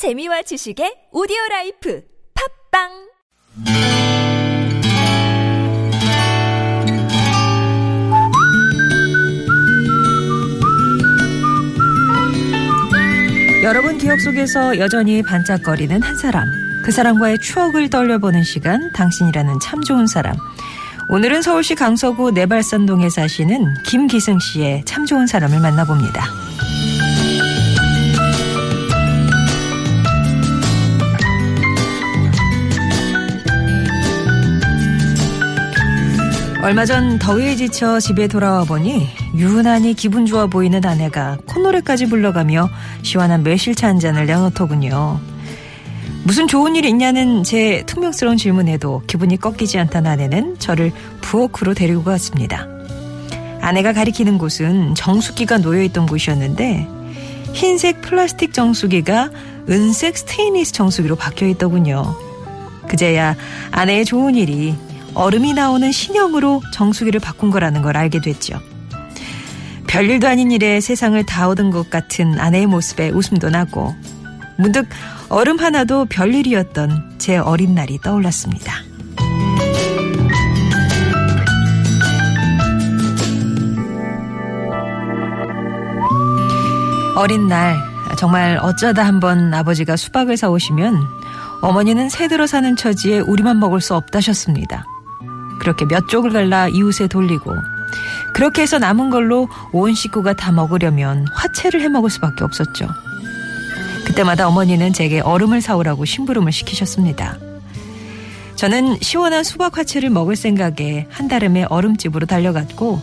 재미와 지식의 오디오 라이프 팟빵 여러분 기억 속에서 여전히 반짝거리는 한 사람. 그 사람과의 추억을 떠올려보는 시간, 당신이라는 참 좋은 사람. 오늘은 서울시 강서구 내발산동에 사시는 김기승 씨의 참 좋은 사람을 만나봅니다. 얼마 전 더위에 지쳐 집에 돌아와 보니 유난히 기분 좋아 보이는 아내가 콧노래까지 불러가며 시원한 매실차 한 잔을 내어놓더군요. 무슨 좋은 일이 있냐는 제 퉁명스러운 질문에도 기분이 꺾이지 않던 아내는 저를 부엌으로 데리고 갔습니다. 아내가 가리키는 곳은 정수기가 놓여있던 곳이었는데 흰색 플라스틱 정수기가 은색 스테인리스 정수기로 바뀌어 있더군요. 그제야 아내의 좋은 일이 얼음이 나오는 신형으로 정수기를 바꾼 거라는 걸 알게 됐죠. 별일도 아닌 일에 세상을 다 얻은 것 같은 아내의 모습에 웃음도 나고 문득 얼음 하나도 별일이었던 제 어린 날이 떠올랐습니다. 어린 날 정말 어쩌다 한번 아버지가 수박을 사오시면 어머니는 새들어 사는 처지에 우리만 먹을 수 없다셨습니다. 그렇게 몇 쪽을 갈라 이웃에 돌리고 그렇게 해서 남은 걸로 온 식구가 다 먹으려면 화채를 해 먹을 수밖에 없었죠. 그때마다 어머니는 제게 얼음을 사오라고 심부름을 시키셨습니다. 저는 시원한 수박 화채를 먹을 생각에 한달음에 얼음집으로 달려갔고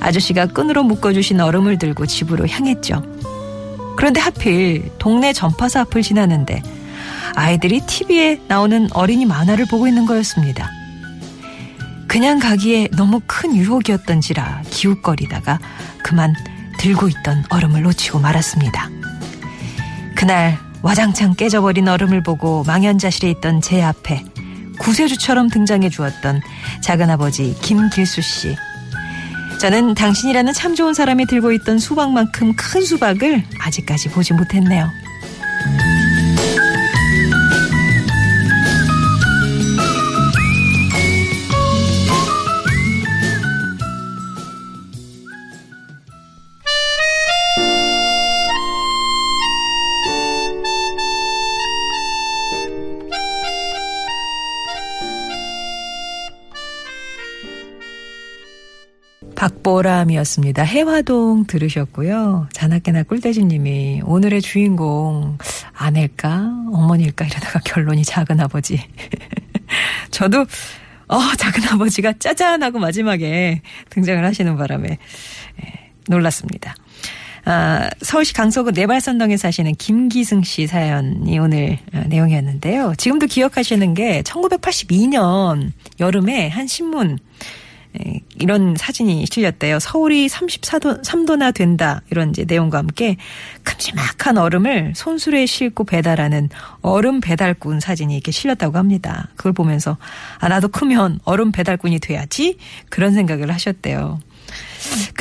아저씨가 끈으로 묶어주신 얼음을 들고 집으로 향했죠. 그런데 하필 동네 전파사 앞을 지나는데 아이들이 TV에 나오는 어린이 만화를 보고 있는 거였습니다. 그냥 가기에 너무 큰 유혹이었던지라 기웃거리다가 그만 들고 있던 얼음을 놓치고 말았습니다. 그날 와장창 깨져버린 얼음을 보고 망연자실에 있던 제 앞에 구세주처럼 등장해 주었던 작은아버지 김길수 씨. 저는 당신이라는 참 좋은 사람이 들고 있던 수박만큼 큰 수박을 아직까지 보지 못했네요. 박보람이었습니다. 해화동 들으셨고요. 자나깨나 꿀돼지님이 오늘의 주인공 아내일까 어머니일까 이러다가 결론이 작은 아버지. 저도 어 작은 아버지가 짜잔하고 마지막에 등장을 하시는 바람에 예, 놀랐습니다. 아, 서울시 강서구 내발산동에 사시는 김기승 씨 사연이 오늘 어, 내용이었는데요. 지금도 기억하시는 게 1982년 여름에 한 신문 예, 이런 사진이 실렸대요. 서울이 34도, 3도나 된다. 이런 이제 내용과 함께 큼지막한 얼음을 손수레에 싣고 배달하는 얼음 배달꾼 사진이 이렇게 실렸다고 합니다. 그걸 보면서 아, 나도 크면 얼음 배달꾼이 돼야지. 그런 생각을 하셨대요.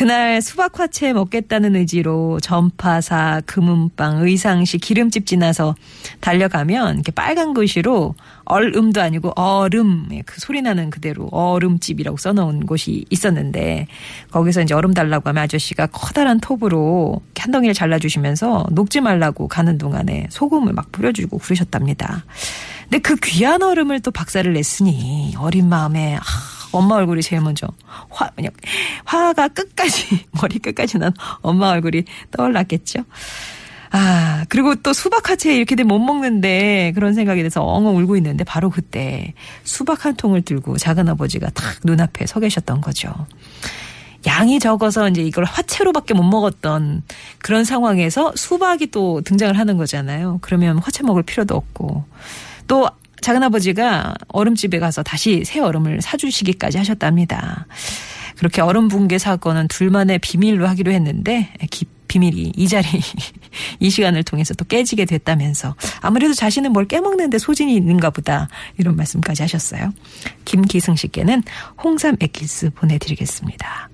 그날 수박 화채 먹겠다는 의지로 전파사, 금은빵, 의상시, 기름집 지나서 달려가면 이렇게 빨간 글씨로 얼음도 아니고 얼음 예, 그 소리 나는 그대로 얼음집이라고 써놓은 곳이 있었는데 거기서 이제 얼음 달라고 하면 아저씨가 커다란 톱으로 한 덩이를 잘라주시면서 녹지 말라고 가는 동안에 소금을 막 뿌려주고 그러셨답니다. 근데 그 귀한 얼음을 또 박살을 냈으니 어린 마음에 아, 엄마 얼굴이 제일 먼저 화 그냥 화가 끝까지 머리 끝까지 난 엄마 얼굴이 떠올랐겠죠. 아, 그리고 또 수박 화채 이렇게 되면 못 먹는데 그런 생각이 돼서 엉엉 울고 있는데 바로 그때 수박 한 통을 들고 작은 아버지가 탁 눈앞에 서 계셨던 거죠. 양이 적어서 이제 이걸 화채로밖에 못 먹었던 그런 상황에서 수박이 또 등장을 하는 거잖아요. 그러면 화채 먹을 필요도 없고 또 작은아버지가 얼음집에 가서 다시 새 얼음을 사주시기까지 하셨답니다. 그렇게 얼음 붕괴 사건은 둘만의 비밀로 하기로 했는데 기, 비밀이 이 자리 이 시간을 통해서 또 깨지게 됐다면서 아무래도 자신은 뭘 깨먹는데 소진이 있는가 보다 이런 말씀까지 하셨어요. 김기승 씨께는 홍삼 액기스 보내드리겠습니다.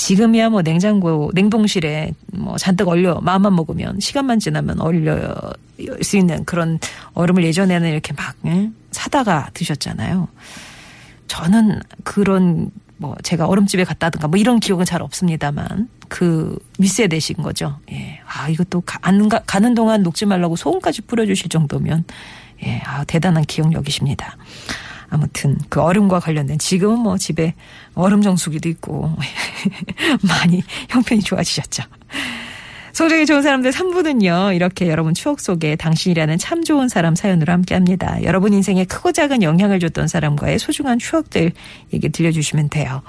지금이야 뭐 냉장고, 냉동실에 뭐 잔뜩 얼려 마음만 먹으면 시간만 지나면 얼려 수 있는 그런 얼음을 예전에는 이렇게 막 예? 사다가 드셨잖아요. 저는 그런 뭐 제가 얼음집에 갔다든가 뭐 이런 기억은 잘 없습니다만 그 윗세대신 거죠. 예. 아, 이것도 가, 안 가, 가는 동안 녹지 말라고 소금까지 뿌려주실 정도면 예, 아, 대단한 기억력이십니다. 아무튼 그 얼음과 관련된 지금은 뭐 집에 얼음 정수기도 있고 많이 형편이 좋아지셨죠. 소중히 좋은 사람들 3부는요. 이렇게 여러분 추억 속에 당신이라는 참 좋은 사람 사연으로 함께합니다. 여러분 인생에 크고 작은 영향을 줬던 사람과의 소중한 추억들 얘기 들려주시면 돼요.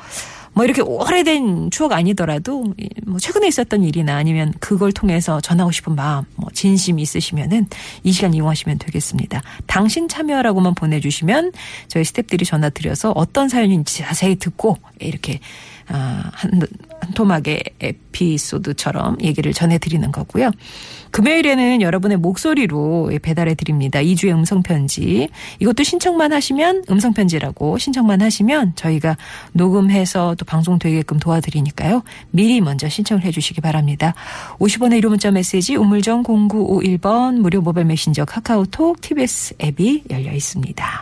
뭐 이렇게 오래된 추억 아니더라도 뭐 최근에 있었던 일이나 아니면 그걸 통해서 전하고 싶은 마음, 뭐 진심이 있으시면은 이 시간 이용하시면 되겠습니다. 당신 참여라고만 보내주시면 저희 스탭들이 전화 드려서 어떤 사연인지 자세히 듣고 이렇게 아, 한, 한 토막의 에피소드처럼 얘기를 전해드리는 거고요. 금요일에는 여러분의 목소리로 배달해 드립니다. 2주의 음성편지. 이것도 신청만 하시면 음성편지라고 신청만 하시면 저희가 녹음해서 또 방송 되게끔 도와드리니까요. 미리 먼저 신청을 해 주시기 바랍니다. 50원의 1호 문자 메시지 우물정 0951번 무료 모바일 메신저 카카오톡 TBS 앱이 열려 있습니다.